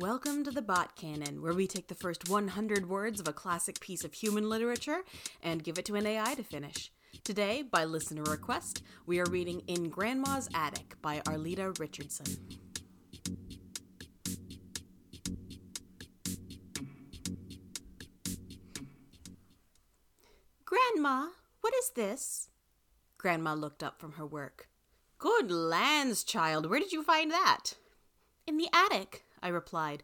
Welcome to the Bot Canon, where we take the first 100 words of a classic piece of human literature and give it to an AI to finish. Today, by listener request, we are reading In Grandma's Attic by Arleta Richardson. Grandma, what is this? Grandma looked up from her work. Good lands, child, where did you find that? In the attic, I replied.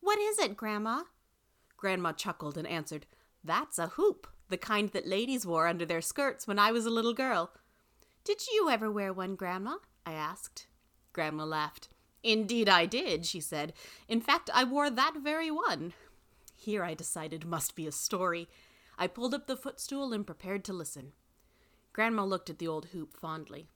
What is it, Grandma? Grandma chuckled and answered, That's a hoop, the kind that ladies wore under their skirts when I was a little girl. Did you ever wear one, Grandma? I asked. Grandma laughed. Indeed, I did, she said. In fact, I wore that very one. Here, I decided, must be a story. I pulled up the footstool and prepared to listen. Grandma looked at the old hoop fondly.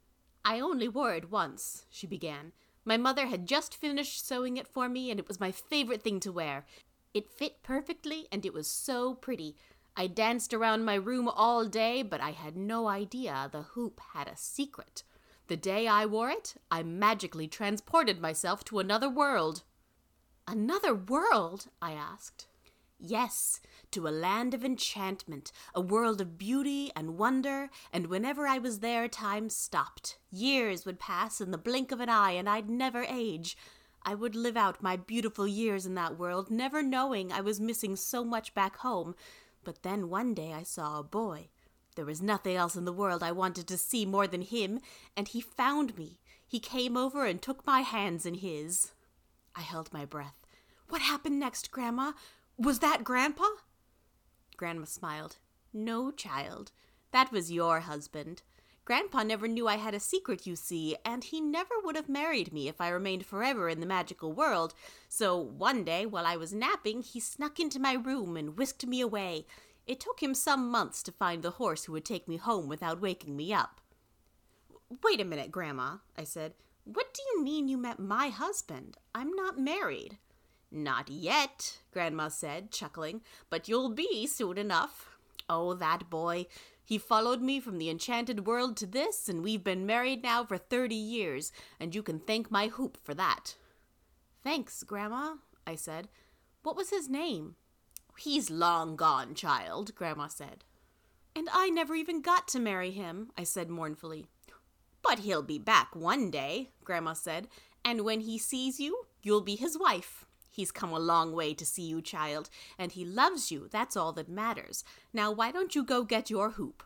I only wore it once, she began. My mother had just finished sewing it for me, and it was my favorite thing to wear. It fit perfectly, and it was so pretty. I danced around my room all day, but I had no idea the hoop had a secret. The day I wore it, I magically transported myself to another world. Another world? I asked. Yes, to a land of enchantment, a world of beauty and wonder, and whenever I was there, time stopped. Years would pass in the blink of an eye, and I'd never age. I would live out my beautiful years in that world, never knowing I was missing so much back home. But then one day I saw a boy. There was nothing else in the world I wanted to see more than him, and he found me. He came over and took my hands in his. I held my breath. What happened next, Grandma? Was that Grandpa? Grandma smiled. No, child. That was your husband. Grandpa never knew I had a secret, you see, and he never would have married me if I remained forever in the magical world. So one day, while I was napping, he snuck into my room and whisked me away. It took him some months to find the horse who would take me home without waking me up. Wait a minute, Grandma, I said. What do you mean you met my husband? I'm not married. Not yet, Grandma said, chuckling, but you'll be soon enough. Oh, that boy. He followed me from the enchanted world to this, and we've been married now for thirty years, and you can thank my hoop for that. Thanks, Grandma, I said. What was his name? He's long gone, child, Grandma said. And I never even got to marry him, I said mournfully. But he'll be back one day, Grandma said, and when he sees you, you'll be his wife. He's come a long way to see you, child, and he loves you. That's all that matters. Now, why don't you go get your hoop?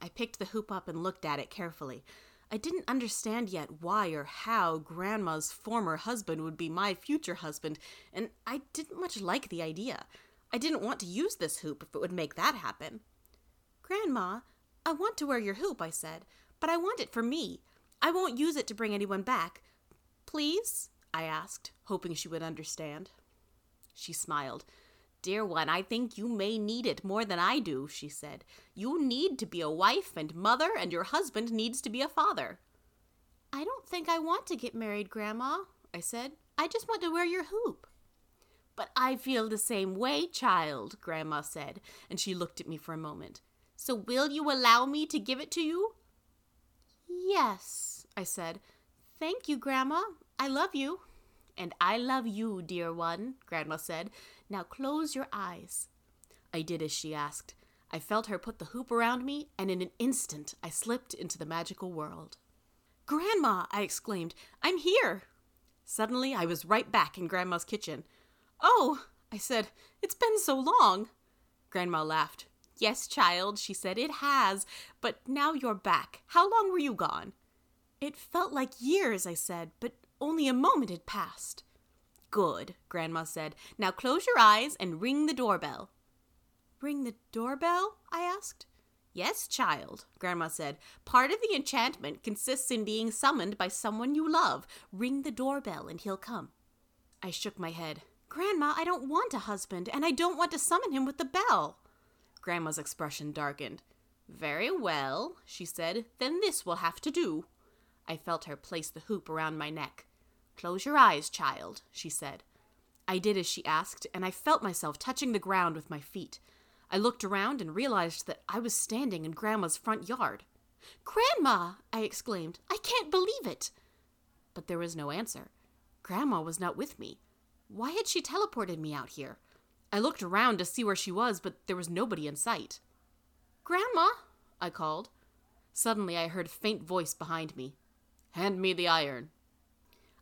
I picked the hoop up and looked at it carefully. I didn't understand yet why or how Grandma's former husband would be my future husband, and I didn't much like the idea. I didn't want to use this hoop if it would make that happen. Grandma, I want to wear your hoop, I said, but I want it for me. I won't use it to bring anyone back. Please? I asked, hoping she would understand. She smiled. Dear one, I think you may need it more than I do, she said. You need to be a wife and mother, and your husband needs to be a father. I don't think I want to get married, Grandma, I said. I just want to wear your hoop. But I feel the same way, child, Grandma said, and she looked at me for a moment. So will you allow me to give it to you? Yes, I said. Thank you, Grandma. I love you. And I love you, dear one, Grandma said. Now close your eyes. I did as she asked. I felt her put the hoop around me, and in an instant I slipped into the magical world. Grandma, I exclaimed, I'm here. Suddenly I was right back in Grandma's kitchen. Oh, I said, it's been so long. Grandma laughed. Yes, child, she said, it has. But now you're back. How long were you gone? It felt like years, I said, but only a moment had passed. Good, Grandma said. Now close your eyes and ring the doorbell. Ring the doorbell? I asked. Yes, child, Grandma said. Part of the enchantment consists in being summoned by someone you love. Ring the doorbell and he'll come. I shook my head. Grandma, I don't want a husband, and I don't want to summon him with the bell. Grandma's expression darkened. Very well, she said. Then this will have to do. I felt her place the hoop around my neck. Close your eyes, child, she said. I did as she asked, and I felt myself touching the ground with my feet. I looked around and realized that I was standing in Grandma's front yard. Grandma! I exclaimed. I can't believe it! But there was no answer. Grandma was not with me. Why had she teleported me out here? I looked around to see where she was, but there was nobody in sight. Grandma, I called. Suddenly, I heard a faint voice behind me. Hand me the iron.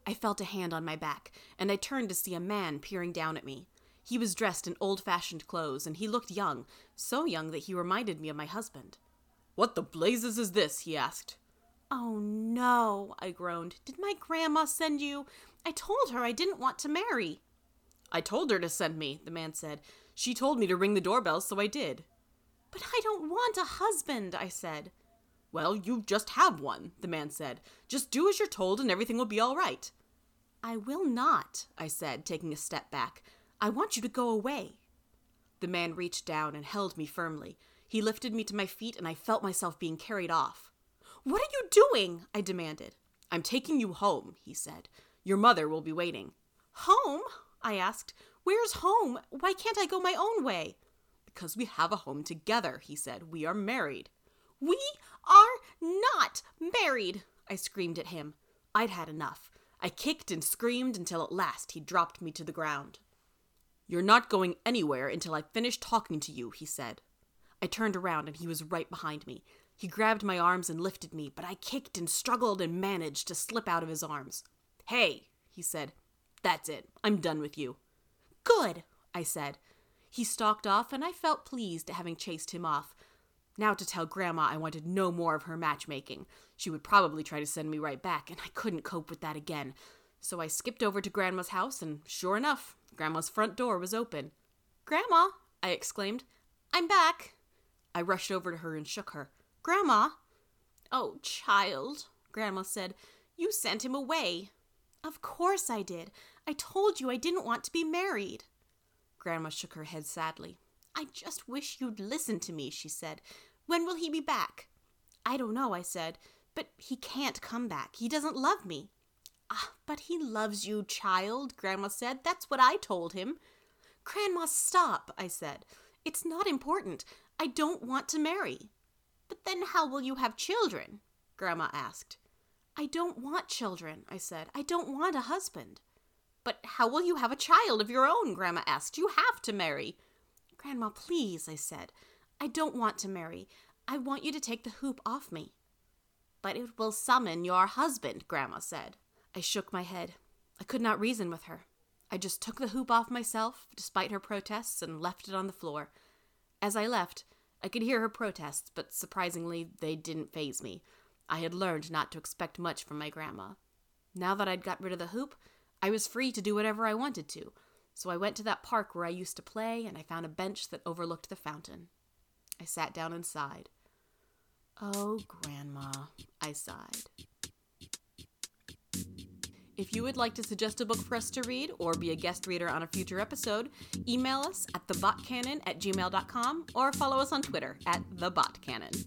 I felt a hand on my back, and I turned to see a man peering down at me. He was dressed in old fashioned clothes, and he looked young, so young that he reminded me of my husband. What the blazes is this? he asked. Oh no, I groaned. Did my grandma send you? I told her I didn't want to marry. I told her to send me, the man said. She told me to ring the doorbell, so I did. But I don't want a husband, I said. Well, you just have one, the man said. Just do as you're told and everything will be all right. I will not, I said, taking a step back. I want you to go away. The man reached down and held me firmly. He lifted me to my feet, and I felt myself being carried off. What are you doing? I demanded. I'm taking you home, he said. Your mother will be waiting. Home? I asked. Where's home? Why can't I go my own way? Because we have a home together, he said. We are married. We are not married, I screamed at him. I'd had enough. I kicked and screamed until at last he dropped me to the ground. You're not going anywhere until I finish talking to you, he said. I turned around and he was right behind me. He grabbed my arms and lifted me, but I kicked and struggled and managed to slip out of his arms. Hey, he said. That's it. I'm done with you. Good, I said. He stalked off, and I felt pleased at having chased him off. Now to tell Grandma I wanted no more of her matchmaking. She would probably try to send me right back, and I couldn't cope with that again. So I skipped over to Grandma's house, and sure enough, Grandma's front door was open. Grandma, I exclaimed, I'm back. I rushed over to her and shook her. Grandma! Oh, child, Grandma said, you sent him away. Of course I did. I told you I didn't want to be married. Grandma shook her head sadly. I just wish you'd listen to me, she said. When will he be back? I don't know, I said, but he can't come back. He doesn't love me. Ah, but he loves you, child, Grandma said. That's what I told him. Grandma, stop, I said. It's not important. I don't want to marry. But then how will you have children? Grandma asked. I don't want children, I said. I don't want a husband. But how will you have a child of your own? Grandma asked. You have to marry. Grandma, please, I said. I don't want to marry. I want you to take the hoop off me. But it will summon your husband, Grandma said. I shook my head. I could not reason with her. I just took the hoop off myself, despite her protests, and left it on the floor. As I left, I could hear her protests, but surprisingly, they didn't faze me. I had learned not to expect much from my grandma. Now that I'd got rid of the hoop, I was free to do whatever I wanted to. So I went to that park where I used to play and I found a bench that overlooked the fountain. I sat down and sighed. Oh, Grandma, I sighed. If you would like to suggest a book for us to read or be a guest reader on a future episode, email us at thebotcannon at gmail.com or follow us on Twitter at thebotcannon.